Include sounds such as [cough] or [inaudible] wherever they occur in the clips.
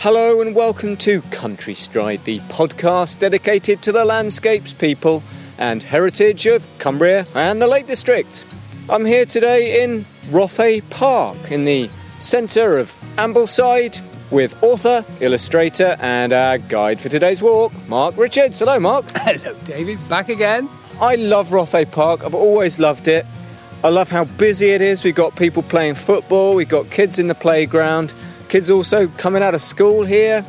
Hello and welcome to Country Stride, the podcast dedicated to the landscapes, people, and heritage of Cumbria and the Lake District. I'm here today in Rothay Park in the centre of Ambleside with author, illustrator, and our guide for today's walk, Mark Richards. Hello, Mark. [laughs] Hello, David. Back again. I love Rothay Park. I've always loved it. I love how busy it is. We've got people playing football, we've got kids in the playground, kids also coming out of school here.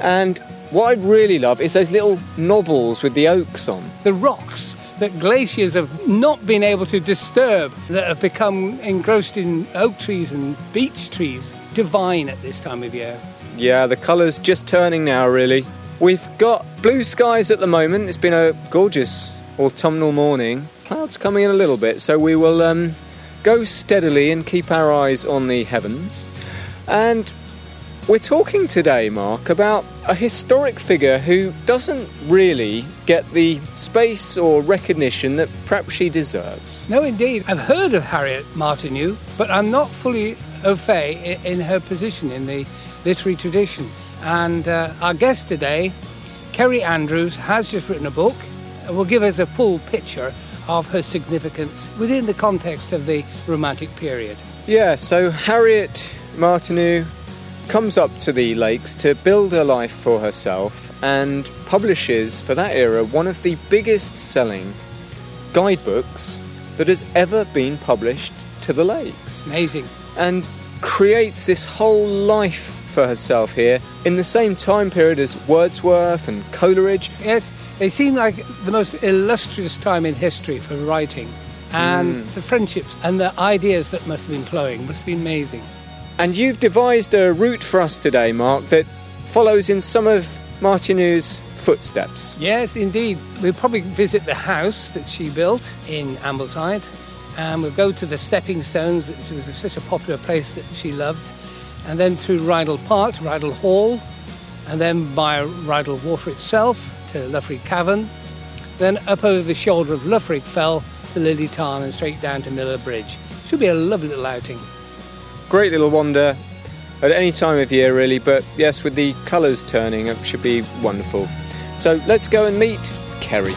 And what I really love is those little knobbles with the oaks on. The rocks that glaciers have not been able to disturb, that have become engrossed in oak trees and beech trees. Divine at this time of year. Yeah, the colour's just turning now, really. We've got blue skies at the moment. It's been a gorgeous autumnal morning. Clouds coming in a little bit, so we will um, go steadily and keep our eyes on the heavens. And we're talking today, Mark, about a historic figure who doesn't really get the space or recognition that perhaps she deserves. No, indeed. I've heard of Harriet Martineau, but I'm not fully au fait in her position in the literary tradition. And uh, our guest today, Kerry Andrews, has just written a book and will give us a full picture of her significance within the context of the Romantic period. Yeah, so Harriet Martineau comes up to the lakes to build a life for herself and publishes, for that era, one of the biggest selling guidebooks that has ever been published to the lakes. Amazing. And creates this whole life for herself here in the same time period as Wordsworth and Coleridge. Yes, they seem like the most illustrious time in history for writing. And mm. the friendships and the ideas that must have been flowing must have been amazing. And you've devised a route for us today, Mark, that follows in some of Martineau's footsteps. Yes, indeed. We'll probably visit the house that she built in Ambleside and we'll go to the stepping stones, which was such a popular place that she loved and then through Rydal Park to Rydal Hall, and then by Rydal Water itself to Loughrigg Cavern, then up over the shoulder of Loughrigg Fell to Lily Tarn and straight down to Miller Bridge. Should be a lovely little outing. Great little wander at any time of year, really, but yes, with the colours turning, it should be wonderful. So let's go and meet Kerry.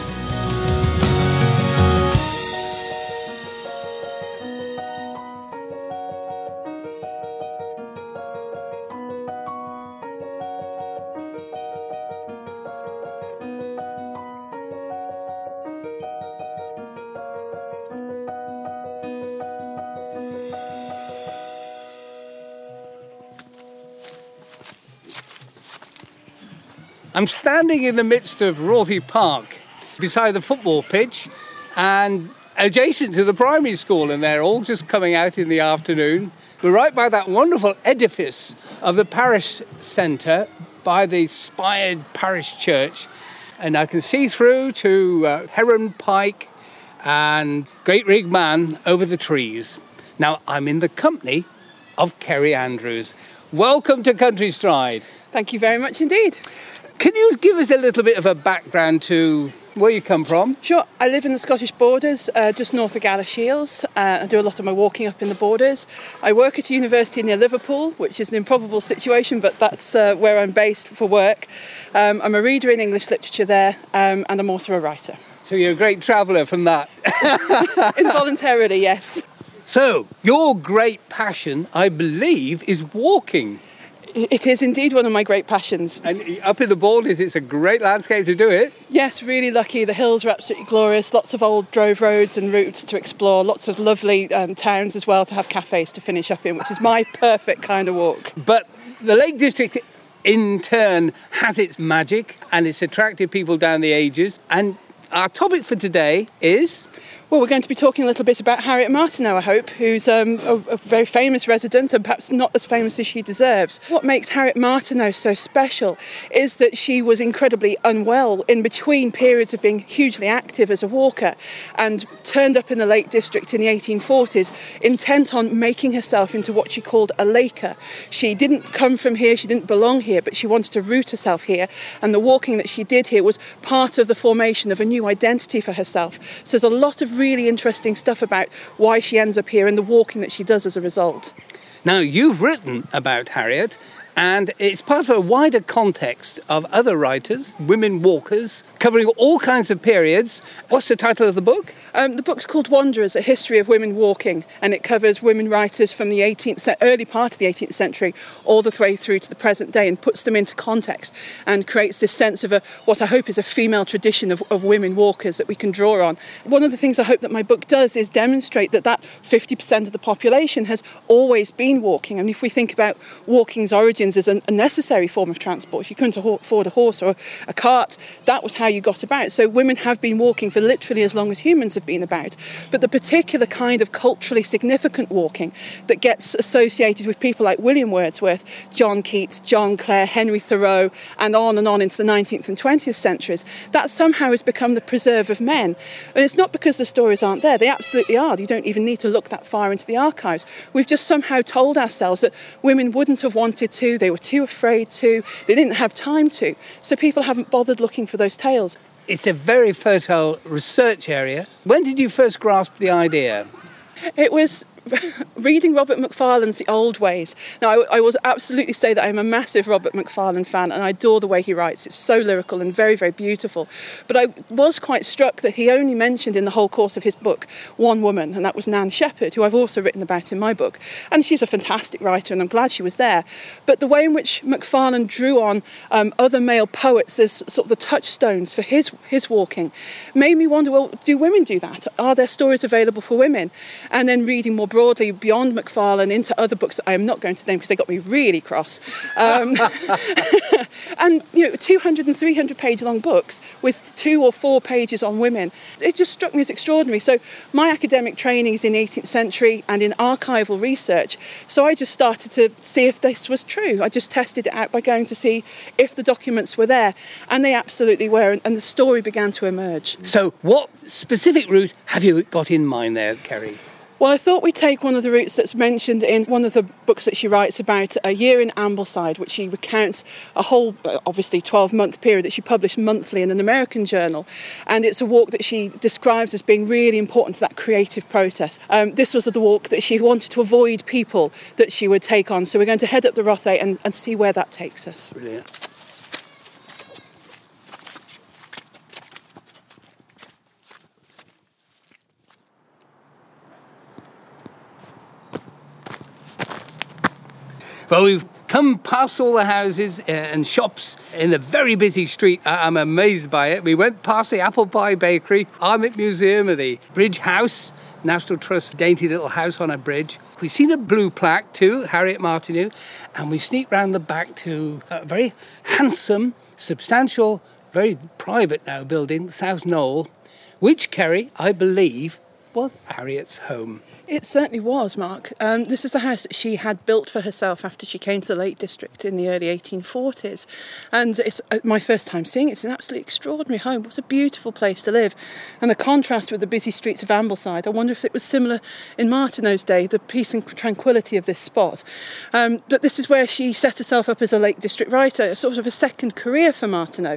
I'm standing in the midst of Rothay Park beside the football pitch and adjacent to the primary school, and they're all just coming out in the afternoon. We're right by that wonderful edifice of the parish centre by the spired parish church, and I can see through to uh, Heron Pike and Great Rig Man over the trees. Now, I'm in the company of Kerry Andrews. Welcome to Country Stride. Thank you very much indeed. Can you give us a little bit of a background to where you come from? Sure. I live in the Scottish borders, uh, just north of Galashiels. Uh, I do a lot of my walking up in the borders. I work at a university near Liverpool, which is an improbable situation, but that's uh, where I'm based for work. Um, I'm a reader in English literature there, um, and I'm also a writer. So you're a great traveller from that. [laughs] Involuntarily, yes. So, your great passion, I believe, is walking. It is indeed one of my great passions. And up in the Borders, it's a great landscape to do it. Yes, really lucky. The hills are absolutely glorious. Lots of old drove roads and routes to explore. Lots of lovely um, towns as well to have cafes to finish up in, which is my [laughs] perfect kind of walk. But the Lake District, in turn, has its magic and it's attracted people down the ages. And our topic for today is well, we're going to be talking a little bit about Harriet Martineau, I hope, who's um, a, a, very famous resident and perhaps not as famous as she deserves. What makes Harriet Martineau so special is that she was incredibly unwell in between periods of being hugely active as a walker and turned up in the Lake District in the 1840s, intent on making herself into what she called a laker. She didn't come from here, she didn't belong here, but she wanted to root herself here, and the walking that she did here was part of the formation of a new identity for herself. So there's a lot of really interesting stuff about why she ends up here and the walking that she does as a result. Now, you've written about Harriet, and it's part of a wider context of other writers, women walkers, covering all kinds of periods. What's the title of the book? Um, the book's called Wanderers: A History of Women Walking, and it covers women writers from the 18th, early part of the 18th century, all the way through to the present day, and puts them into context and creates this sense of a what I hope is a female tradition of, of women walkers that we can draw on. One of the things I hope that my book does is demonstrate that that 50% of the population has always been walking. And if we think about walking's origins as a, necessary form of transport, if you couldn't afford a horse or a cart, that was how you got about. So women have been walking for literally as long as humans have been about, but the particular kind of culturally significant walking that gets associated with people like William Wordsworth, John Keats, John Clare, Henry Thoreau, and on and on into the 19th and 20th centuries, that somehow has become the preserve of men. And it's not because the stories aren't there, they absolutely are. You don't even need to look that far into the archives. We've just somehow told ourselves that women wouldn't have wanted to, they were too afraid to, they didn't have time to. So people haven't bothered looking for those tales. It's a very fertile research area. When did you first grasp the idea? It was [laughs] reading Robert Macfarlane's The Old Ways. Now, I, I will absolutely say that I'm a massive Robert Macfarlane fan and I adore the way he writes. It's so lyrical and very, very beautiful. But I was quite struck that he only mentioned in the whole course of his book one woman, and that was Nan Shepherd, who I've also written about in my book. And she's a fantastic writer, and I'm glad she was there. But the way in which Macfarlane drew on um, other male poets as sort of the touchstones for his, his walking made me wonder well, do women do that? Are there stories available for women? And then reading more broadly beyond Macfarlane into other books that I am not going to name because they got me really cross. Um, [laughs] and, you know, 200 and 300 page long books with two or four pages on women. It just struck me as extraordinary. So, my academic training is in the 18th century and in archival research. So, I just started to see if this was true. I just tested it out by going to see if the documents were there. And they absolutely were. And the story began to emerge. So, what specific route have you got in mind there, Kerry? Well, I thought we'd take one of the routes that's mentioned in one of the books that she writes about a year in Ambleside, which she recounts a whole, uh, obviously, 12 month period that she published monthly in an American journal. And it's a walk that she describes as being really important to that creative process. Um, this was the walk that she wanted to avoid people that she would take on. So we're going to head up the Rothay and, and see where that takes us. Brilliant. Well, we've come past all the houses and shops in the very busy street. I'm amazed by it. We went past the Apple Pie Bakery, Armitt Museum, of the Bridge House, National Trust dainty little house on a bridge. We've seen a blue plaque too, Harriet Martineau, and we sneaked round the back to a very handsome, substantial, very private now building, South Knoll, which Kerry, I believe, was Harriet's home. It certainly was, Mark. Um, this is the house that she had built for herself after she came to the Lake District in the early 1840s. And it's uh, my first time seeing it. It's an absolutely extraordinary home. What a beautiful place to live. And the contrast with the busy streets of Ambleside, I wonder if it was similar in Martineau's day, the peace and tranquility of this spot. Um, but this is where she set herself up as a Lake District writer, sort of a second career for Martineau,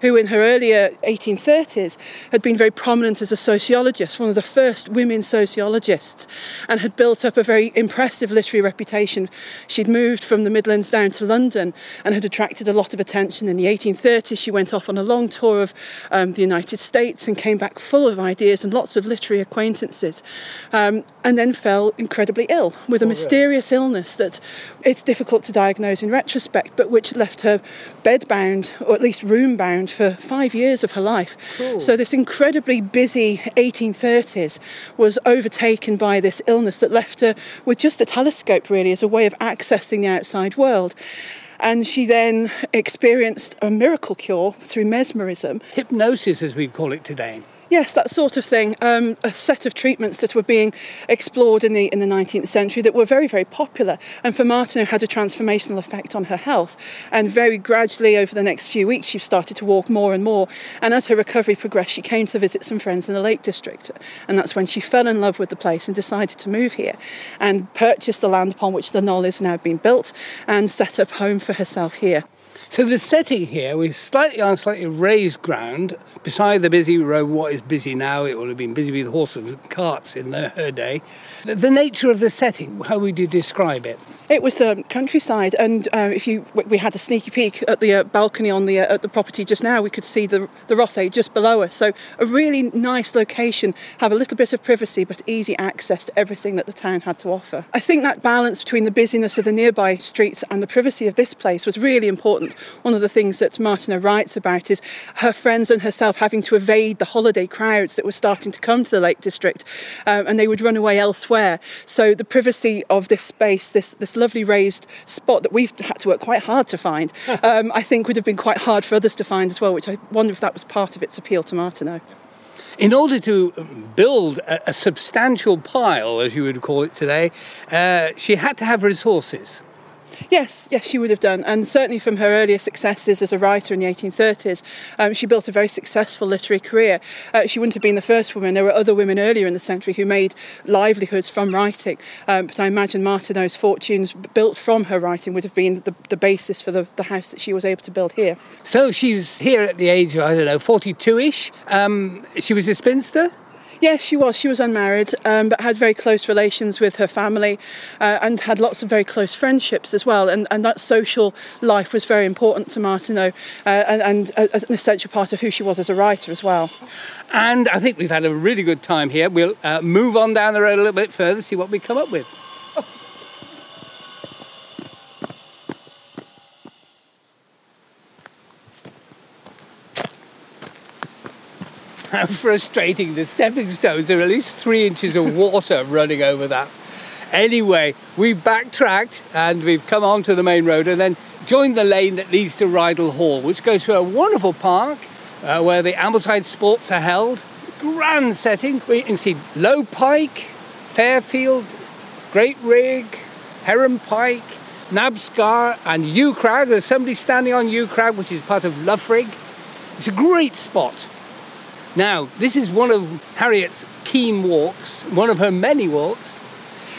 who in her earlier 1830s had been very prominent as a sociologist, one of the first women sociologists and had built up a very impressive literary reputation. She'd moved from the Midlands down to London and had attracted a lot of attention. In the 1830s, she went off on a long tour of um, the United States and came back full of ideas and lots of literary acquaintances, um, and then fell incredibly ill with a oh, mysterious really? illness that it's difficult to diagnose in retrospect, but which left her bedbound, or at least room bound, for five years of her life. Cool. So, this incredibly busy 1830s was overtaken by this illness that left her with just a telescope, really, as a way of accessing the outside world. And she then experienced a miracle cure through mesmerism. Hypnosis, as we call it today. Yes, that sort of thing. Um, a set of treatments that were being explored in the in the 19th century that were very very popular, and for Martineau had a transformational effect on her health. And very gradually over the next few weeks, she started to walk more and more. And as her recovery progressed, she came to visit some friends in the Lake District, and that's when she fell in love with the place and decided to move here, and purchased the land upon which the knoll is now being built, and set up home for herself here. So the setting here, we're slightly on slightly raised ground beside the busy road. What is busy now? It would have been busy with horses and carts in the, her day. The, the nature of the setting, how would you describe it? It was um, countryside, and uh, if you we had a sneaky peek at the uh, balcony on the uh, at the property just now, we could see the the Rothay just below us. So a really nice location, have a little bit of privacy, but easy access to everything that the town had to offer. I think that balance between the busyness of the nearby streets and the privacy of this place was really important. One of the things that Martineau writes about is her friends and herself having to evade the holiday crowds that were starting to come to the Lake District, um, and they would run away elsewhere. So the privacy of this space, this this lovely raised spot that we've had to work quite hard to find, [laughs] um, I think would have been quite hard for others to find as well, which I wonder if that was part of its appeal to Martineau. In order to build a, a substantial pile, as you would call it today, uh, she had to have resources. Yes, yes, she would have done. And certainly from her earlier successes as a writer in the 1830s, um, she built a very successful literary career. Uh, she wouldn't have been the first woman. There were other women earlier in the century who made livelihoods from writing. Um, but I imagine Martineau's fortunes built from her writing would have been the, the basis for the, the house that she was able to build here. So she's here at the age of, I don't know, 42 ish. Um, she was a spinster? Yes, she was. She was unmarried, um, but had very close relations with her family uh, and had lots of very close friendships as well. And, and that social life was very important to Martineau uh, and, and an essential part of who she was as a writer as well. And I think we've had a really good time here. We'll uh, move on down the road a little bit further, see what we come up with. [laughs] how frustrating the stepping stones. There are at least three inches of water [laughs] running over that. Anyway, we backtracked and we've come onto the main road and then joined the lane that leads to Rydal Hall, which goes to a wonderful park uh, where the Ambleside sports are held. Grand setting. We can see Low Pike, Fairfield, Great Rigg, Heron Pike, Nabscar, and Yew Crag. There's somebody standing on Yew Crag, which is part of Loughrigg. It's a great spot. Now, this is one of Harriet's keen walks, one of her many walks,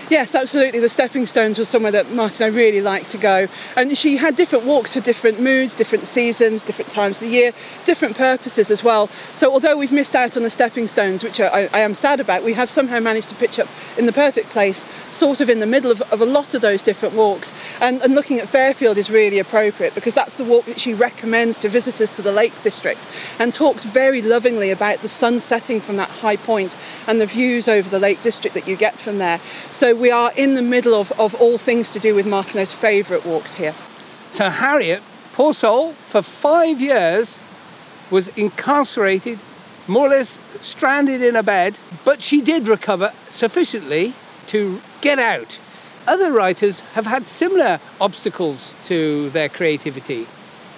Yes, absolutely. The stepping stones was somewhere that Martineau really liked to go. And she had different walks for different moods, different seasons, different times of the year, different purposes as well. So although we've missed out on the stepping stones, which I, I am sad about, we have somehow managed to pitch up in the perfect place, sort of in the middle of, of a lot of those different walks. And, and looking at Fairfield is really appropriate because that's the walk that she recommends to visitors to the Lake District and talks very lovingly about the sun setting from that high point and the views over the Lake District that you get from there. So we are in the middle of, of all things to do with Martineau's favourite walks here. So Harriet, poor soul, for five years was incarcerated, more or less stranded in a bed, but she did recover sufficiently to get out. Other writers have had similar obstacles to their creativity.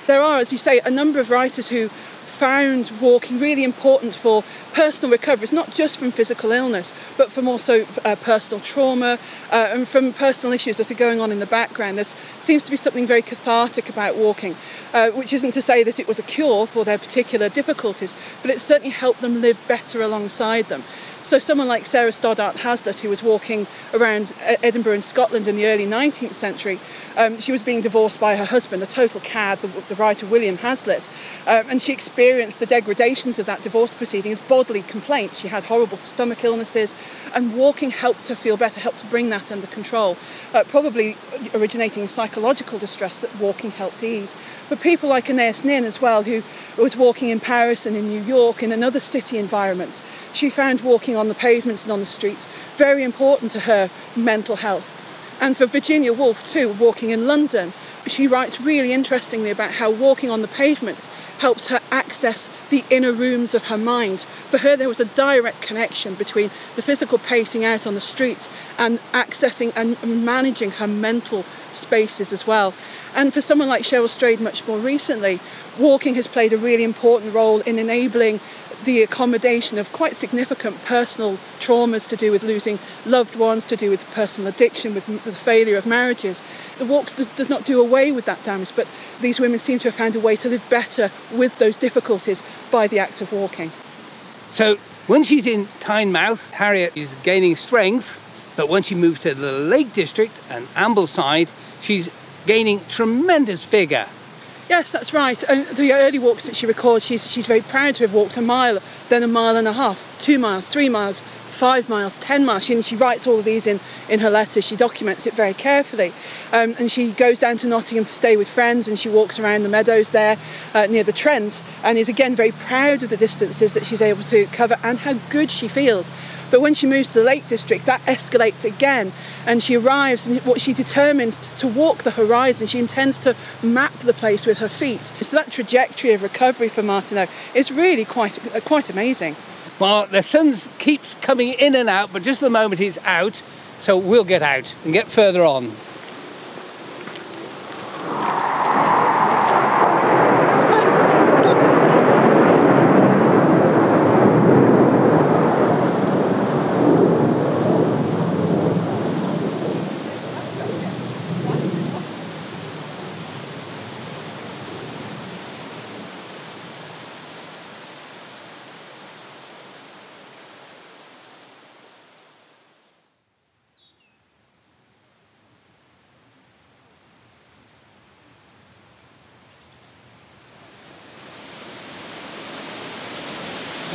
There are, as you say, a number of writers who found walking really important for personal recovery. It's not just from physical illness, but from also uh, personal trauma uh, and from personal issues that are going on in the background. There seems to be something very cathartic about walking, uh, which isn't to say that it was a cure for their particular difficulties, but it certainly helped them live better alongside them. So someone like Sarah Stoddart Hazlitt, who was walking around Edinburgh and Scotland in the early 19th century, um, she was being divorced by her husband, a total cad, the, the writer William Hazlitt, um, and she experienced the degradations of that divorce proceeding as bodily complaints. She had horrible stomach illnesses, and walking helped her feel better, helped to bring that under control, uh, probably originating psychological distress that walking helped ease. But people like Anais Nin as well, who was walking in Paris and in New York in another city environments, she found walking on the pavements and on the streets very important to her mental health. And for Virginia Woolf, too, walking in London, she writes really interestingly about how walking on the pavements helps her access the inner rooms of her mind. For her, there was a direct connection between the physical pacing out on the streets and accessing and managing her mental spaces as well. And for someone like Cheryl Strayed, much more recently, walking has played a really important role in enabling the accommodation of quite significant personal traumas to do with losing loved ones, to do with personal addiction, with the failure of marriages. The walks does, does not do away with that damage, but these women seem to have found a way to live better with those difficulties by the act of walking. So when she's in Tynemouth, Harriet is gaining strength, but when she moves to the Lake District and Ambleside, she's gaining tremendous vigour. Yes, that's right. And the early walks that she records, she's, she's very proud to have walked a mile, then a mile and a half, two miles, three miles, five miles, ten miles. She, and she writes all of these in, in her letters. She documents it very carefully. Um, and she goes down to Nottingham to stay with friends and she walks around the meadows there uh, near the Trent and is again very proud of the distances that she's able to cover and how good she feels. But when she moves to the Lake District, that escalates again, and she arrives and what she determines to walk the horizon. She intends to map the place with her feet. So that trajectory of recovery for Martineau is really quite uh, quite amazing. Well, the sun keeps coming in and out, but just the moment he's out, so we'll get out and get further on.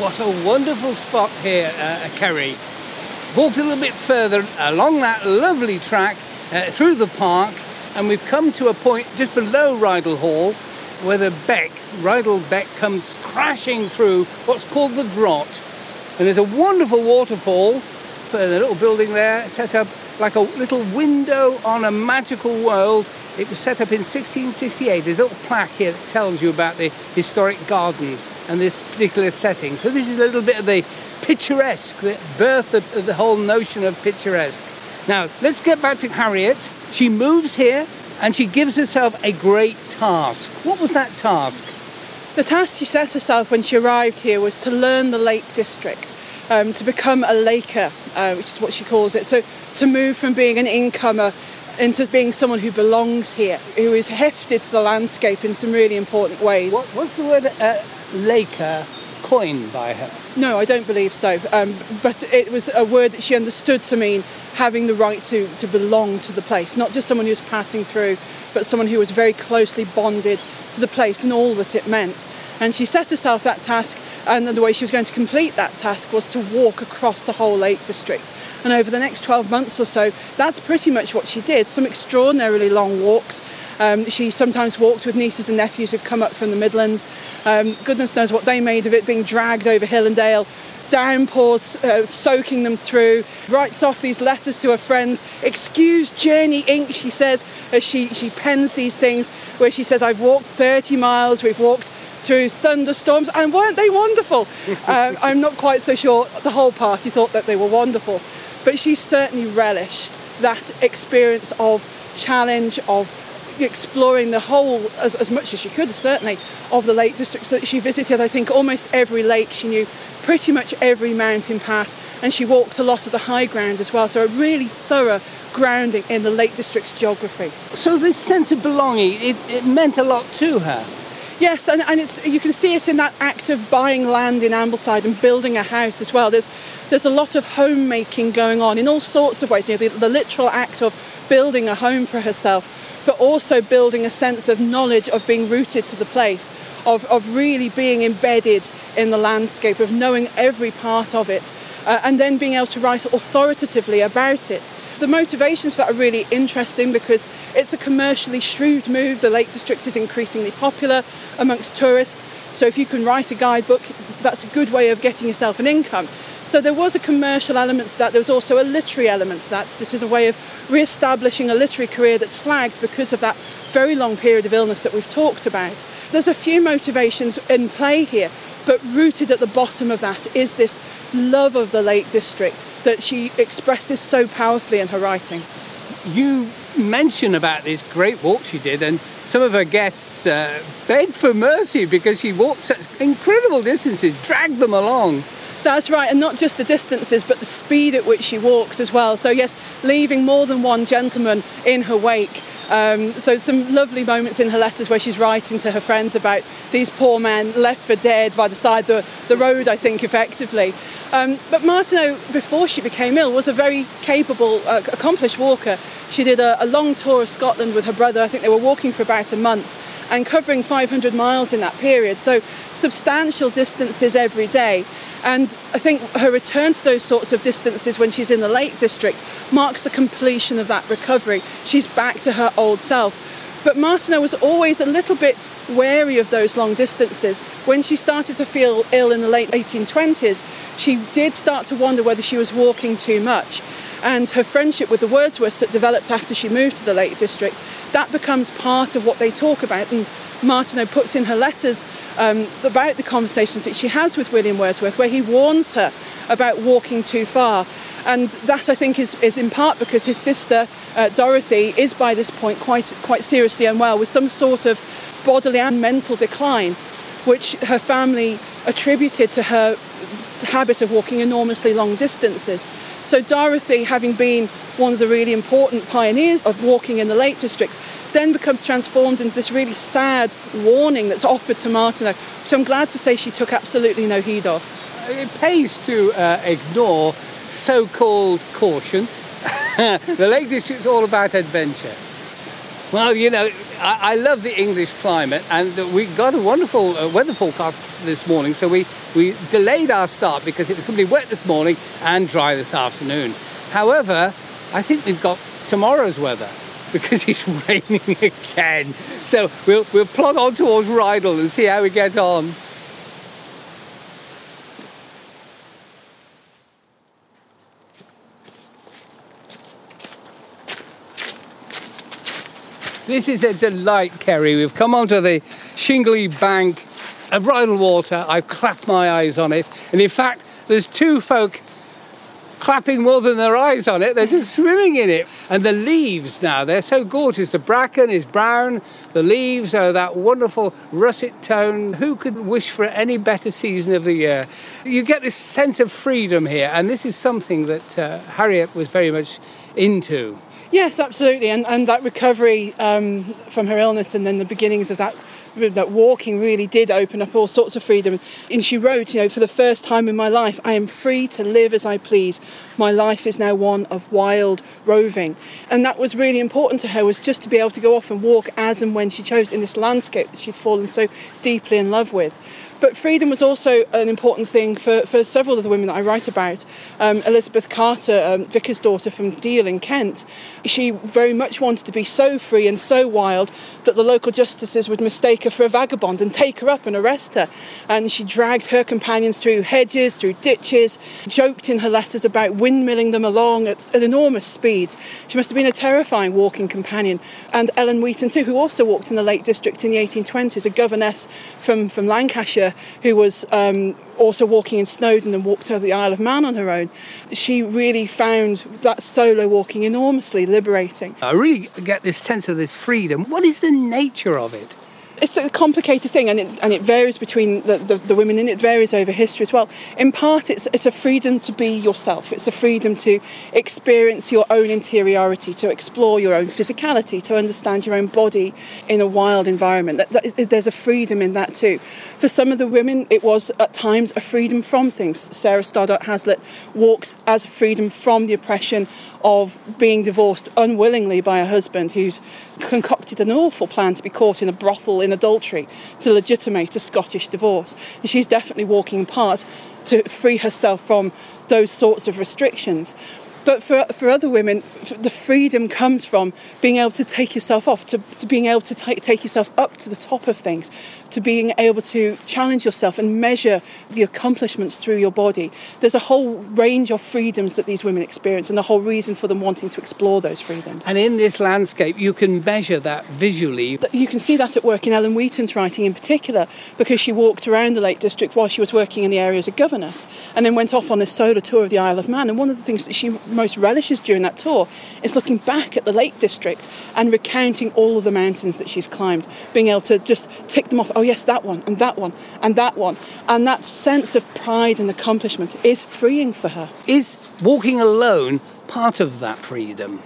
What a wonderful spot here, uh, Kerry. Walked a little bit further along that lovely track uh, through the park, and we've come to a point just below Rydal Hall where the beck, Rydal Beck, comes crashing through what's called the Grot. And there's a wonderful waterfall, a little building there set up like a little window on a magical world it was set up in 1668. There's a little plaque here that tells you about the historic gardens and this particular setting. So this is a little bit of the picturesque, the birth of the whole notion of picturesque. Now, let's get back to Harriet. She moves here and she gives herself a great task. What was that task? The task she set herself when she arrived here was to learn the Lake District, um, to become a laker, uh, which is what she calls it. So to move from being an incomer into being someone who belongs here, who is hefted to the landscape in some really important ways. What, was the word uh, Laker coined by her? No, I don't believe so. Um, but it was a word that she understood to mean having the right to, to belong to the place, not just someone who was passing through, but someone who was very closely bonded to the place and all that it meant. And she set herself that task, and the way she was going to complete that task was to walk across the whole Lake District and over the next 12 months or so, that's pretty much what she did. Some extraordinarily long walks. Um, she sometimes walked with nieces and nephews who've come up from the Midlands. Um, goodness knows what they made of it, being dragged over hill and dale downpours uh, soaking them through, writes off these letters to her friends. Excuse Journey Inc., she says, as she, she pens these things, where she says, I've walked 30 miles, we've walked through thunderstorms, and weren't they wonderful? [laughs] uh, I'm not quite so sure the whole party thought that they were wonderful. But she certainly relished that experience of challenge, of exploring the whole, as, as much as she could, certainly, of the Lake District. So she visited, I think, almost every lake. She knew pretty much every mountain pass, and she walked a lot of the high ground as well. So a really thorough grounding in the Lake District's geography. So this sense of belonging, it, it meant a lot to her. Yes, and, and it's you can see it in that act of buying land in Ambleside and building a house as well. There's there's a lot of homemaking going on in all sorts of ways. You know, the, the literal act of building a home for herself, but also building a sense of knowledge of being rooted to the place, of, of really being embedded in the landscape, of knowing every part of it, uh, and then being able to write authoritatively about it. The motivations for that are really interesting because it's a commercially shrewd move. The Lake District is increasingly popular amongst tourists, so if you can write a guidebook, that's a good way of getting yourself an income. So there was a commercial element to that. There was also a literary element to that. This is a way of re-establishing a literary career that's flagged because of that very long period of illness that we've talked about. There's a few motivations in play here, but rooted at the bottom of that is this love of the Lake District that she expresses so powerfully in her writing. You mention about this great walk she did, and some of her guests uh, begged for mercy because she walked such incredible distances, dragged them along. That's right, and not just the distances, but the speed at which she walked as well. So, yes, leaving more than one gentleman in her wake. Um, so, some lovely moments in her letters where she's writing to her friends about these poor men left for dead by the side of the, the road, I think, effectively. Um, but Martineau, before she became ill, was a very capable, uh, accomplished walker. She did a, a long tour of Scotland with her brother. I think they were walking for about a month and covering 500 miles in that period. So substantial distances every day. And I think her return to those sorts of distances when she's in the Lake District marks the completion of that recovery. She's back to her old self. But Martineau was always a little bit wary of those long distances. When she started to feel ill in the late 1820s, she did start to wonder whether she was walking too much. And her friendship with the Wordsworths that developed after she moved to the Lake District, that becomes part of what they talk about. And Martineau puts in her letters um, about the conversations that she has with William Wordsworth, where he warns her about walking too far. And that I think is, is in part because his sister uh, Dorothy is by this point quite quite seriously unwell with some sort of bodily and mental decline, which her family attributed to her habit of walking enormously long distances. So Dorothy, having been one of the really important pioneers of walking in the Lake District, then becomes transformed into this really sad warning that's offered to Martineau, which I'm glad to say she took absolutely no heed of. It pays to uh, ignore so-called caution. [laughs] the Lake District is all about adventure. Well, you know, I, I, love the English climate, and we got a wonderful uh, weather forecast this morning, so we, we delayed our start because it was going to be wet this morning and dry this afternoon. However, I think we've got tomorrow's weather because it's [laughs] raining again. So we'll, we'll plod on towards Rydal and see how we get on. This is a delight, Kerry. We've come onto the shingly bank of Rydal Water. I've clapped my eyes on it. And in fact, there's two folk clapping more than their eyes on it. They're just swimming in it. And the leaves now, they're so gorgeous. The bracken is brown. The leaves are that wonderful russet tone. Who could wish for any better season of the year? You get this sense of freedom here. And this is something that uh, Harriet was very much into. Yes, absolutely, and and that recovery um, from her illness and then the beginnings of that that walking really did open up all sorts of freedom. And she wrote, you know, for the first time in my life, I am free to live as I please. My life is now one of wild roving. And that was really important to her, was just to be able to go off and walk as and when she chose in this landscape that she'd fallen so deeply in love with. But freedom was also an important thing for, for several of the women that I write about. Um, Elizabeth Carter, um, Vicar's daughter from Deal in Kent, she very much wanted to be so free and so wild that the local justices would mistake her for a vagabond and take her up and arrest her. And she dragged her companions through hedges, through ditches, joked in her letters about windmilling them along at, at enormous speeds. She must have been a terrifying walking companion. And Ellen Weeton, too, who also walked in the Lake District in the 1820s, a governess from, from Lancashire who was um, also walking in Snowdon and walked over the Isle of Man on her own. She really found that solo walking enormously liberating. I really get this sense of this freedom. What is the nature of it? It's a complicated thing and it, and it varies between the, the, the, women and it varies over history as well. In part, it's, it's a freedom to be yourself, it's a freedom to experience your own interiority, to explore your own physicality, to understand your own body in a wild environment. That, that, there's a freedom in that too. For some of the women, it was at times a freedom from things. Sarah Stoddart Hazlitt walks as freedom from the oppression of being divorced unwillingly by a husband who's concocted an awful plan to be caught in a brothel in adultery to legitimate a Scottish divorce. And she's definitely walking in part to free herself from those sorts of restrictions. But for, for other women, the freedom comes from being able to take yourself off, to, to being able to take, take yourself up to the top of things, to being able to challenge yourself and measure the accomplishments through your body. There's a whole range of freedoms that these women experience, and the whole reason for them wanting to explore those freedoms. And in this landscape, you can measure that visually. You can see that at work in Ellen Weeton's writing in particular, because she walked around the Lake District while she was working in the area as a governess, and then went off on a solo tour of the Isle of Man. And one of the things that she most relishes during that tour is looking back at the Lake District and recounting all of the mountains that she's climbed, being able to just tick them off. Oh, yes, that one, and that one, and that one. And that sense of pride and accomplishment is freeing for her. Is walking alone part of that freedom?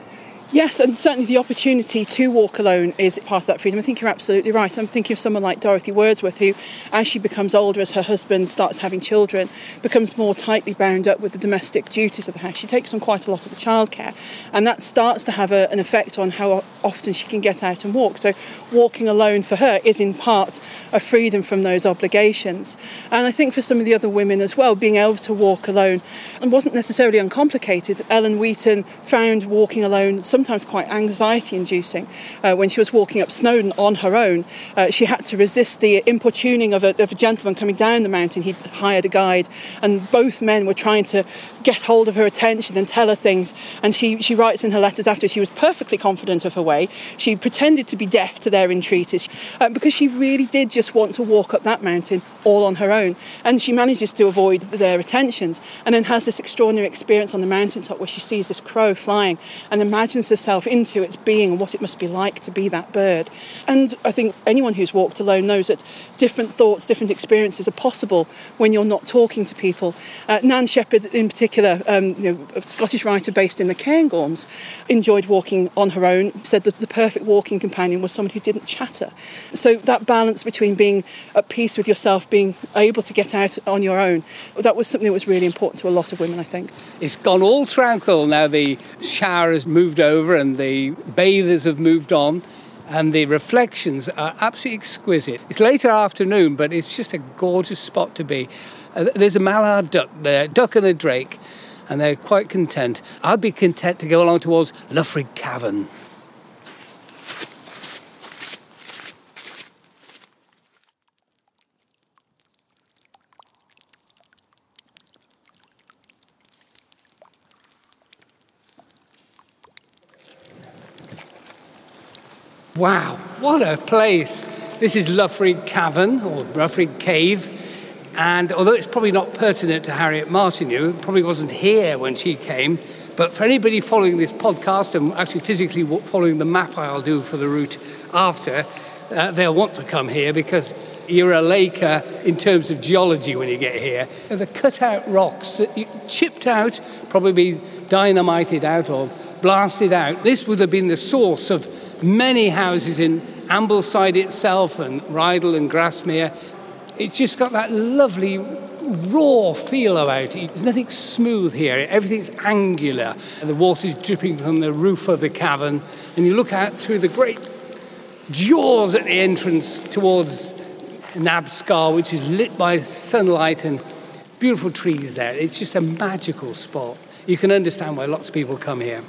Yes, and certainly the opportunity to walk alone is part of that freedom. I think you're absolutely right. I'm thinking of someone like Dorothy Wordsworth, who, as she becomes older, as her husband starts having children, becomes more tightly bound up with the domestic duties of the house. She takes on quite a lot of the childcare, and that starts to have a, an effect on how often she can get out and walk. So, walking alone for her is in part a freedom from those obligations. And I think for some of the other women as well, being able to walk alone and wasn't necessarily uncomplicated. Ellen Weeton found walking alone sometimes quite anxiety inducing. Uh, when she was walking up Snowdon on her own, uh, she had to resist the importuning of a, of a gentleman coming down the mountain. He'd hired a guide, and both men were trying to get hold of her attention and tell her things. And she, she writes in her letters after she was perfectly confident of her way. She pretended to be deaf to their entreaties uh, because she really did just want to walk up that mountain all on her own. And she manages to avoid their attentions and then has this extraordinary experience on the mountaintop where she sees this crow flying and imagines herself into its being and what it must be like to be that bird. And I think anyone who's walked alone knows that different thoughts, different experiences are possible when you're not talking to people. Uh, Nan Shepherd, in particular, um, you know, a Scottish writer based in the Cairngorms, enjoyed walking on her own, said that the perfect walking companion was someone who didn't chatter. So that balance between being at peace with yourself, being able to get out on your own, that was something that was really important to a lot of women, I think. It's gone all tranquil now. The shower has moved over and the bathers have moved on and the reflections are absolutely exquisite. It's later afternoon, but it's just a gorgeous spot to be. Uh, there's a mallard duck there, a duck and a drake, and they're quite content. I'd be content to go along towards Loughrigg Cavern. Wow, what a place! This is Loughrigg Cavern or Loughrigg Cave. And although it's probably not pertinent to Harriet Martineau, probably wasn't here when she came, but for anybody following this podcast and actually physically following the map I'll do for the route after, uh, they'll want to come here because you're a laker in terms of geology when you get here. The cut out rocks, chipped out, probably dynamited out or blasted out. This would have been the source of many houses in Ambleside itself and Rydal and Grasmere. It's just got that lovely raw feel about it. There's nothing smooth here. Everything's angular. The water's dripping from the roof of the cavern, and you look out through the great jaws at the entrance towards Nabscar, which is lit by sunlight and beautiful trees there. It's just a magical spot. You can understand why lots of people come here.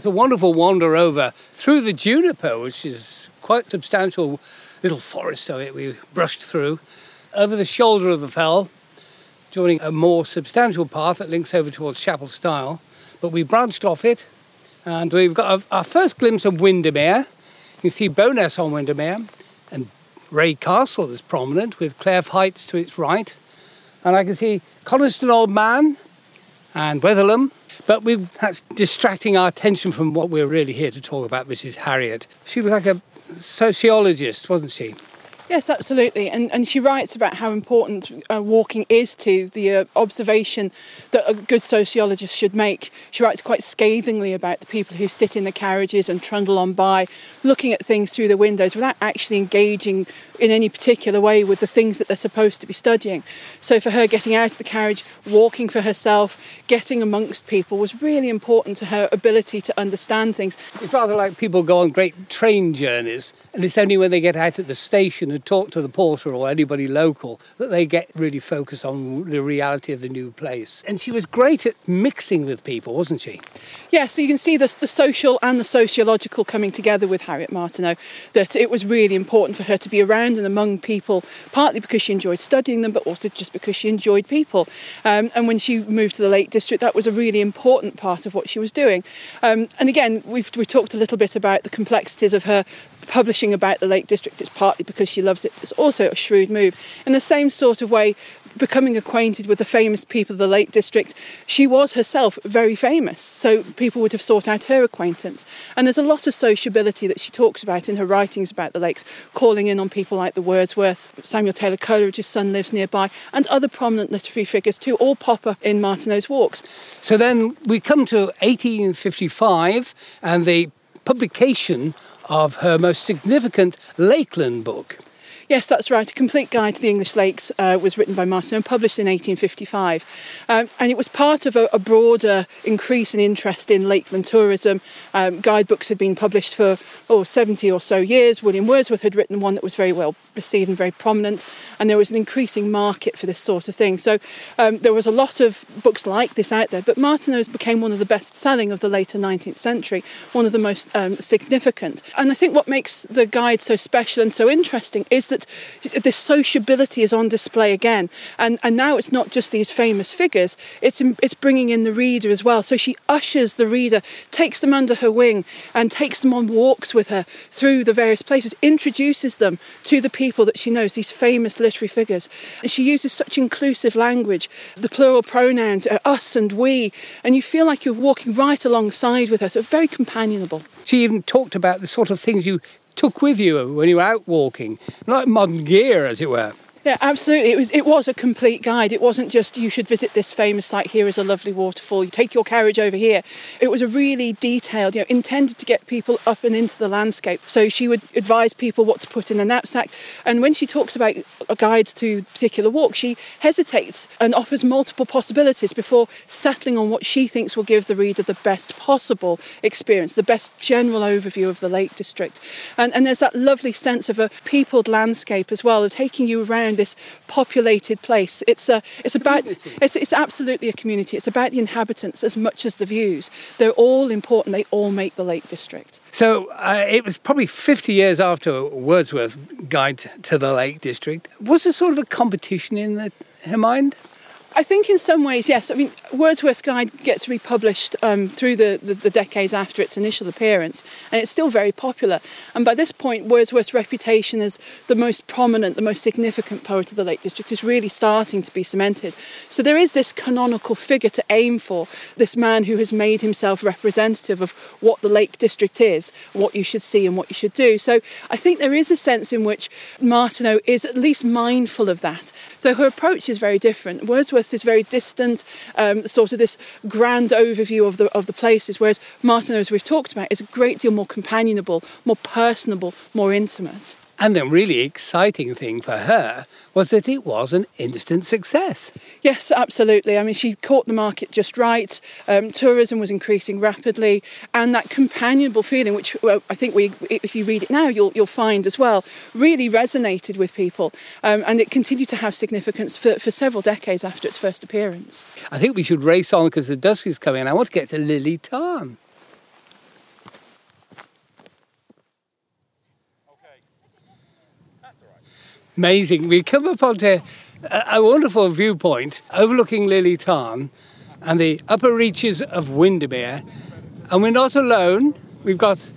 That's a wonderful wander over through the juniper, which is quite substantial little forest of it we brushed through, over the shoulder of the fell, joining a more substantial path that links over towards Chapel Stile. But we branched off it, and we've got our first glimpse of Windermere. You can see Bowness on Windermere, and Wray Castle is prominent with Claife Heights to its right. And I can see Coniston Old Man and Wetherlam but that's distracting our attention from what we're really here to talk about, Mrs. Harriet. She was like a sociologist, wasn't she? Yes, absolutely. And, and she writes about how important uh, walking is to the uh, observation that a good sociologist should make. She writes quite scathingly about the people who sit in the carriages and trundle on by, looking at things through the windows without actually engaging in any particular way with the things that they're supposed to be studying. So for her, getting out of the carriage, walking for herself, getting amongst people was really important to her ability to understand things. It's rather like people go on great train journeys, and it's only when they get out at the station talk to the porter or anybody local that they get really focused on the reality of the new place. And she was great at mixing with people, wasn't she? Yeah, so you can see this, the social and the sociological coming together with Harriet Martineau, that it was really important for her to be around and among people, partly because she enjoyed studying them, but also just because she enjoyed people. Um, and when she moved to the Lake District, that was a really important part of what she was doing. Um, and again, we've, we talked a little bit about the complexities of her publishing about the Lake District. It's partly because she loves it. It's also a shrewd move. In the same sort of way, becoming acquainted with the famous people of the Lake District, she was herself very famous, so people would have sought out her acquaintance. And there's a lot of sociability that she talks about in her writings about the lakes, calling in on people like the Wordsworths, Samuel Taylor Coleridge's son lives nearby, and other prominent literary figures too, all pop up in Martineau's walks. So then we come to 1855 and the publication of her most significant Lakeland book. Yes, that's right. A complete guide to the English lakes uh, was written by Martineau and published in 1855. Um, and it was part of a, a, broader increase in interest in Lakeland tourism. Um, guidebooks had been published for oh, 70 or so years. William Wordsworth had written one that was very well received and very prominent. And there was an increasing market for this sort of thing. So um, there was a lot of books like this out there. But Martineau's became one of the best selling of the later 19th century, one of the most um, significant. And I think what makes the guide so special and so interesting is that that this sociability is on display again. And, and now it's not just these famous figures, it's, it's bringing in the reader as well. So she ushers the reader, takes them under her wing, and takes them on walks with her through the various places, introduces them to the people that she knows, these famous literary figures. And she uses such inclusive language, the plural pronouns, uh, us and we, and you feel like you're walking right alongside with her, so very companionable. She even talked about the sort of things you took with you when you were out walking, like modern gear, as it were. Yeah, absolutely. It was it was a complete guide. It wasn't just you should visit this famous site. Here is a lovely waterfall. You take your carriage over here. It was a really detailed, you know, intended to get people up and into the landscape. So she would advise people what to put in a knapsack. And when she talks about uh, guides to particular walks, she hesitates and offers multiple possibilities before settling on what she thinks will give the reader the best possible experience, the best general overview of the Lake District. And and there's that lovely sense of a peopled landscape as well, of taking you around around this populated place. It's a, it's about it's, it's absolutely a community. It's about the inhabitants as much as the views. They're all important. They all make the Lake District. So uh, it was probably 50 years after Wordsworth's Guide to the Lake District. Was there sort of a competition in the, her mind? I think in some ways, yes. I mean, Wordsworth's Guide gets republished um, through the, the, the, decades after its initial appearance, and it's still very popular. And by this point, Wordsworth's reputation as the most prominent, the most significant poet of the Lake District is really starting to be cemented. So there is this canonical figure to aim for, this man who has made himself representative of what the Lake District is, what you should see and what you should do. So I think there is a sense in which Martineau is at least mindful of that. Though her approach is very different. Wordsworth is very distant, um, sort of this grand overview of the of the places, whereas Martineau, as we've talked about, is a great deal more companionable, more personable, more intimate. And the really exciting thing for her was that it was an instant success. Yes, absolutely. I mean, she caught the market just right. Um, tourism was increasing rapidly, and that companionable feeling, which well, I think we, if you read it now, you'll you'll find as well, really resonated with people, um, and it continued to have significance for, for several decades after its first appearance. I think we should race on because the dusk is coming. I want to get to Lily Tarn. Amazing. We come up onto a, a wonderful viewpoint overlooking Lily Tarn and the upper reaches of Windermere. And we're not alone. We've got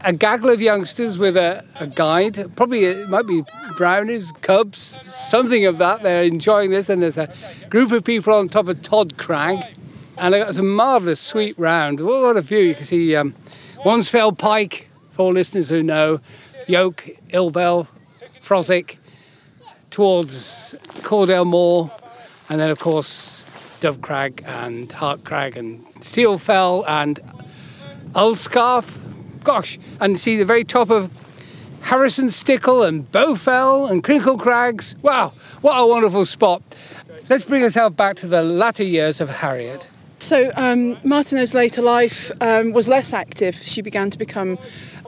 a gaggle of youngsters with a, a guide. Probably it might be brownies, cubs, something of that. They're enjoying this. And there's a group of people on top of Todd Crag. And it's a marvellous sweep round. What a view. You can see um, Pike, for listeners who know, Yoke, Ilbel, Froswick, towards Caudale Moor, and then of course Dove Crag and Hart Crag and Steel Fell and Ullscarf. Gosh, and see the very top of Harrison Stickle and Bowfell and Crinkle Crags. Wow, what a wonderful spot. Let's bring ourselves back to the latter years of Harriet. So, um, Martineau's later life um, was less active. She began to become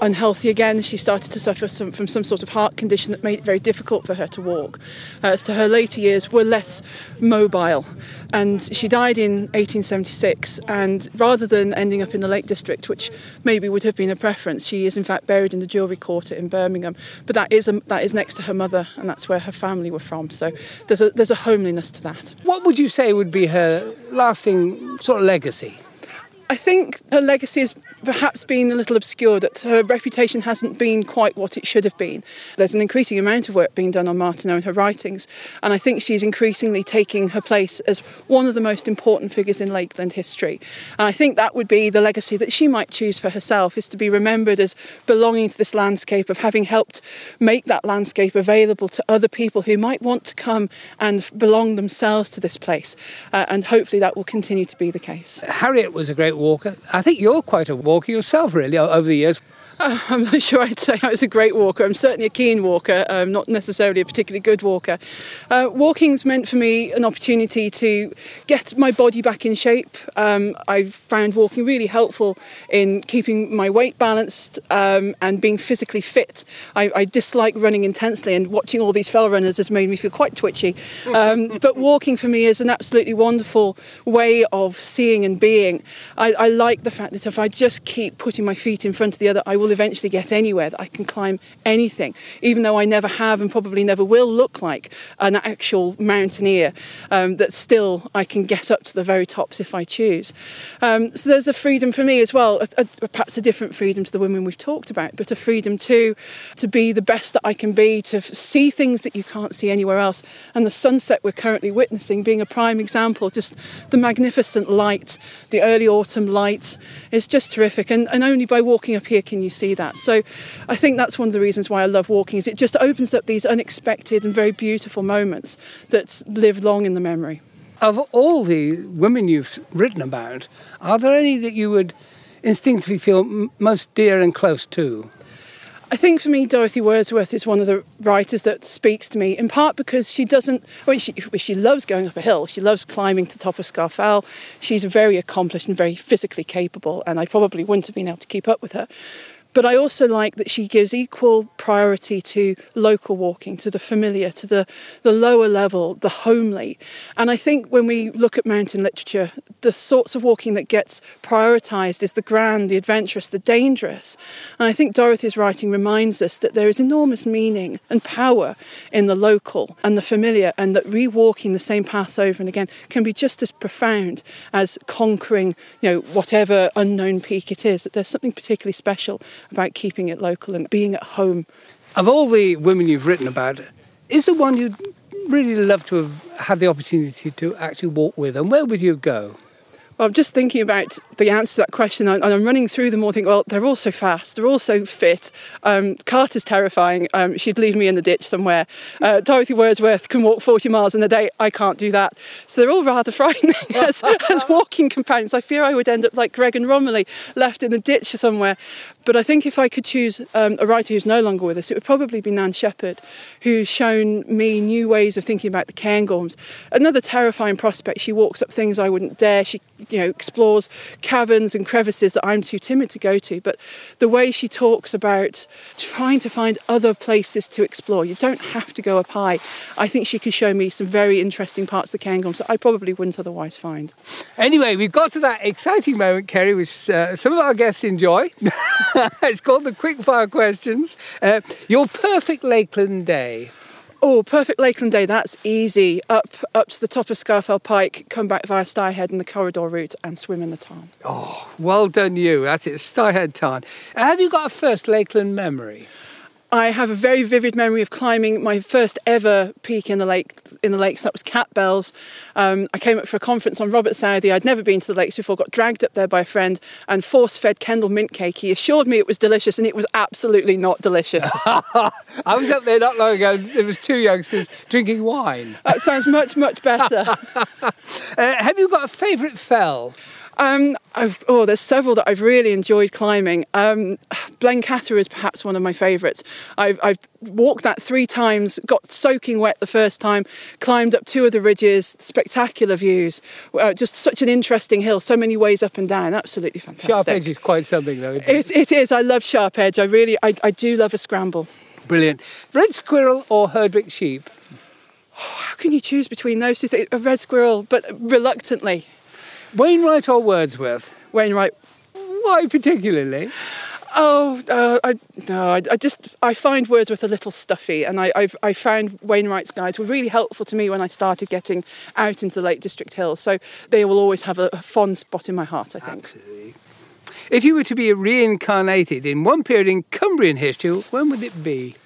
unhealthy again. She started to suffer some, from some sort of heart condition that made it very difficult for her to walk. Uh, so her later years were less mobile. And she died in 1876. And rather than ending up in the Lake District, which maybe would have been a preference, she is in fact buried in the Jewellery Quarter in Birmingham. But that is a, that is next to her mother, and that's where her family were from. So there's a there's a homeliness to that. What would you say would be her lasting sort of legacy? I think her legacy has perhaps been a little obscured, that her reputation hasn't been quite what it should have been. There's an increasing amount of work being done on Martineau and her writings, and I think she's increasingly taking her place as one of the most important figures in Lakeland history. And I think that would be the legacy that she might choose for herself, is to be remembered as belonging to this landscape, of having helped make that landscape available to other people who might want to come and belong themselves to this place. Uh, and hopefully that will continue to be the case. Harriet was a great walker. I think you're quite a walker yourself, really, over the years. Uh, [laughs] I'm not sure I'd say I was a great walker. I'm certainly a keen walker, um, not necessarily a particularly good walker. Uh, walking's meant for me an opportunity to get my body back in shape. Um, I found walking really helpful in keeping my weight balanced um, and being physically fit. I, I, dislike running intensely, and watching all these fellow runners has made me feel quite twitchy. [laughs] Um, but walking for me is an absolutely wonderful way of seeing and being. I, I like the fact that if I just keep putting my feet in front of the other, I will eventually get anywhere, that I can climb anything, even though I never have and probably never will look like an actual mountaineer, um, that still I can get up to the very tops if I choose. Um, so there's a freedom for me as well, a, a, perhaps a different freedom to the women we've talked about, but a freedom too to be the best that I can be, to see things that you can't see anywhere else. And the sunset we're currently witnessing being a prime example, just the magnificent light, the early autumn light is just terrific. And, and only by walking up here can you see that. So I think that's one of the reasons why I love walking is it just opens up these unexpected and very beautiful moments that live long in the memory. Of all the women you've written about, are there any that you would instinctively feel most dear and close to? I think for me, Dorothy Wordsworth is one of the writers that speaks to me, in part because she doesn't, well, she, she loves going up a hill, she loves climbing to the top of Scafell. She's very accomplished and very physically capable, and I probably wouldn't have been able to keep up with her. But I also like that she gives equal priority to local walking, to the familiar, to the, the lower level, the homely. And I think when we look at mountain literature, the sorts of walking that gets prioritised is the grand, the adventurous, the dangerous. And I think Dorothy's writing reminds us that there is enormous meaning and power in the local and the familiar, and that rewalking the same paths over and again can be just as profound as conquering, you know, whatever unknown peak it is. That there's something particularly special about keeping it local and being at home. Of all the women you've written about, is the one you'd really love to have had the opportunity to actually walk with, and where would you go? Well, I'm just thinking about the answer to that question, and I'm running through them all. Think, well, they're all so fast, they're all so fit. Um, Carter's terrifying. Um, she'd leave me in the ditch somewhere. Uh, Dorothy Wordsworth can walk 40 miles in a day. I can't do that. So they're all rather [laughs] frightening as, as walking companions. I fear I would end up like Greg and Romilly, left in the ditch somewhere. But I think if I could choose um, a writer who's no longer with us, it would probably be Nan Shepherd, who's shown me new ways of thinking about the Cairngorms. Another terrifying prospect. She walks up things I wouldn't dare. She, you know, explores caverns and crevices that I'm too timid to go to. But the way she talks about trying to find other places to explore, you don't have to go up high. I think she could show me some very interesting parts of the Cairngorms that I probably wouldn't otherwise find. Anyway, we've got to that exciting moment, Kerry, which uh, some of our guests enjoy. [laughs] [laughs] it's called the quickfire questions. Uh, your perfect Lakeland day. Oh, perfect Lakeland day. That's easy. Up, up to the top of Scafell Pike, come back via Styhead and the corridor route, and swim in the tarn. Oh, well done, you. That's it, Styhead Tarn. Have you got a first Lakeland memory? I have a very vivid memory of climbing my first ever peak in the lake. In the lakes, that was Catbells. Um, I came up for a conference on Robert Southey. I'd never been to the lakes before. Got dragged up there by a friend and force-fed Kendal mint cake. He assured me it was delicious, and it was absolutely not delicious. [laughs] I was up there not long ago. There was two youngsters drinking wine. That sounds much much better. [laughs] uh, have you got a favourite fell? Um, oh, there's several that I've really enjoyed climbing. Um, Blencathra is perhaps one of my favourites. I've, I've, walked that three times, got soaking wet the first time, climbed up two of the ridges, spectacular views. Uh, just such an interesting hill, so many ways up and down. Absolutely fantastic. Sharp Edge is quite something, though. It? It, it is. I love Sharp Edge. I really, I, I do love a scramble. Brilliant. Red squirrel or Herdwick sheep? how can you choose between those two things? A red squirrel, but reluctantly. Wainwright or Wordsworth? Wainwright. Why particularly? Oh, uh, I, no, I, I just I find Wordsworth a little stuffy, and I I've, I found Wainwright's guides were really helpful to me when I started getting out into the Lake District Hills. So they will always have a, a fond spot in my heart. I think. Absolutely. If you were to be reincarnated in one period in Cumbrian history, when would it be?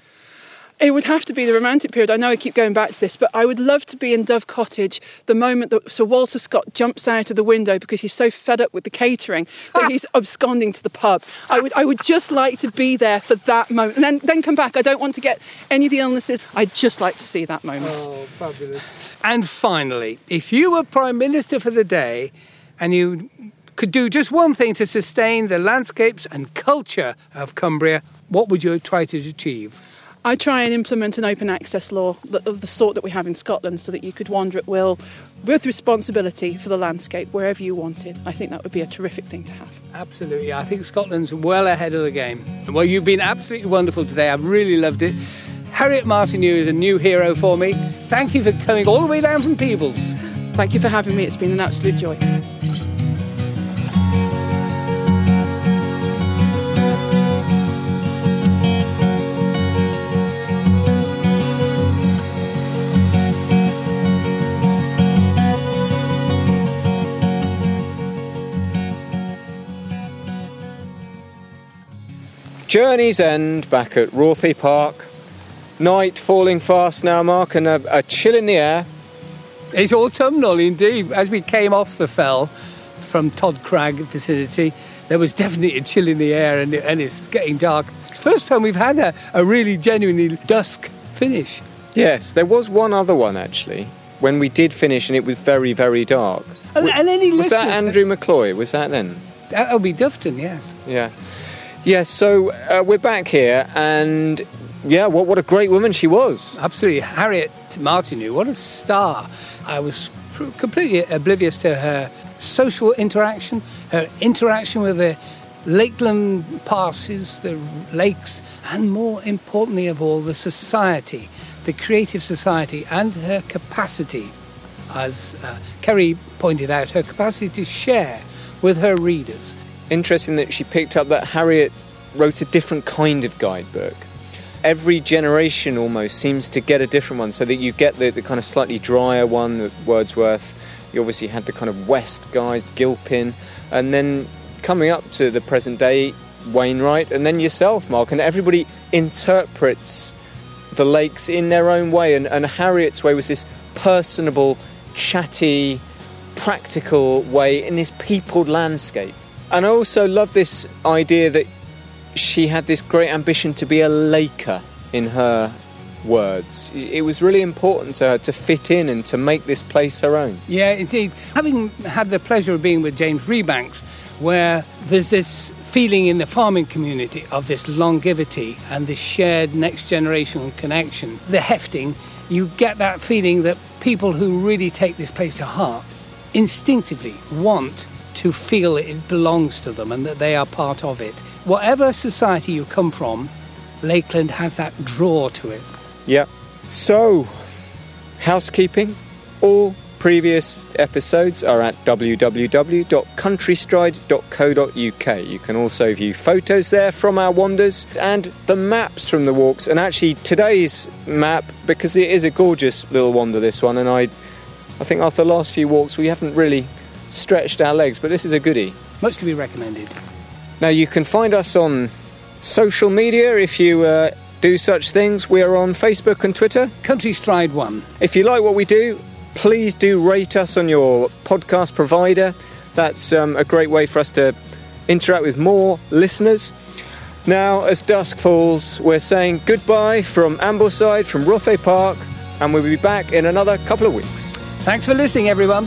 It would have to be the Romantic period. I know I keep going back to this, but I would love to be in Dove Cottage the moment that Sir Walter Scott jumps out of the window because he's so fed up with the catering that ah. he's absconding to the pub. I would, I would just like to be there for that moment, and then, then come back. I don't want to get any of the illnesses. I'd just like to see that moment. Oh, fabulous. And finally, if you were Prime Minister for the day and you could do just one thing to sustain the landscapes and culture of Cumbria, what would you try to achieve? I try and implement an open access law of the sort that we have in Scotland so that you could wander at will with responsibility for the landscape wherever you wanted. I think that would be a terrific thing to have. Absolutely. I think Scotland's well ahead of the game. Well, you've been absolutely wonderful today. I've really loved it. Harriet Martineau is a new hero for me. Thank you for coming all the way down from Peebles. Thank you for having me. It's been an absolute joy. Journey's End back at Rothay Park. Night falling fast now, Mark, and a, a chill in the air. It's autumnal indeed. As we came off the fell from Todd Crag vicinity, there was definitely a chill in the air and, and it's getting dark. First time we've had a, a really genuinely dusk finish. Yes, there was one other one actually when we did finish and it was very, very dark. And, and Was that Andrew eh? McCloy? Was that then? That'll be Dufton, yes. Yeah. Yes, so uh, we're back here and yeah, what, what a great woman she was. Absolutely. Harriet Martineau, what a star. I was completely oblivious to her social interaction, her interaction with the Lakeland passes, the lakes, and more importantly of all, the society, the creative society, and her capacity, as uh, Kerry pointed out, her capacity to share with her readers. Interesting that she picked up that Harriet wrote a different kind of guidebook. Every generation almost seems to get a different one, so that you get the, the kind of slightly drier one, Wordsworth. You obviously had the kind of West guys, Gilpin, and then coming up to the present day, Wainwright, and then yourself, Mark, and everybody interprets the lakes in their own way. And, and Harriet's way was this personable, chatty, practical way in this peopled landscape. And I also love this idea that she had this great ambition to be a laker in her words. It was really important to her to fit in and to make this place her own. Yeah, indeed. Having had the pleasure of being with James Rebanks, where there's this feeling in the farming community of this longevity and this shared next generational connection, the hefting, you get that feeling that people who really take this place to heart instinctively want to feel it belongs to them and that they are part of it. Whatever society you come from, Lakeland has that draw to it. Yep. So, housekeeping. All previous episodes are at www.countrystride.co.uk. You can also view photos there from our wanders and the maps from the walks. And actually, today's map, because it is a gorgeous little wander, this one, and I, I think after the last few walks, we haven't really stretched our legs, but this is a goodie. Much to be recommended. Now, you can find us on social media if you uh, do such things. We are on Facebook and Twitter. Country Stride 1. If you like what we do, please do rate us on your podcast provider. That's um, a great way for us to interact with more listeners. Now, as dusk falls, we're saying goodbye from Ambleside, from Rothay Park, and we'll be back in another couple of weeks. Thanks for listening, everyone.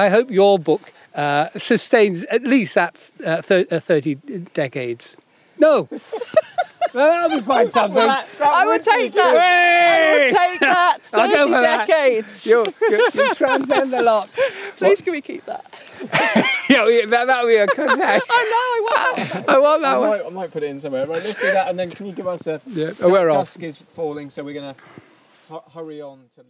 I hope your book uh, sustains at least that uh, thir- uh, 30 decades. No, [laughs] Well, that'll be quite something. I would take that. I would take that. [laughs] 30 for that. decades. You, you, you transcend the lot. Please, can we keep that? [laughs] Yeah, yeah, that, that'll be a contact. I know, I want that. I want that I one. might, I might put it in somewhere. Right, let's do that, and then can you give us a? Yeah, we're off. Dusk is falling, so we're gonna hu- hurry on to.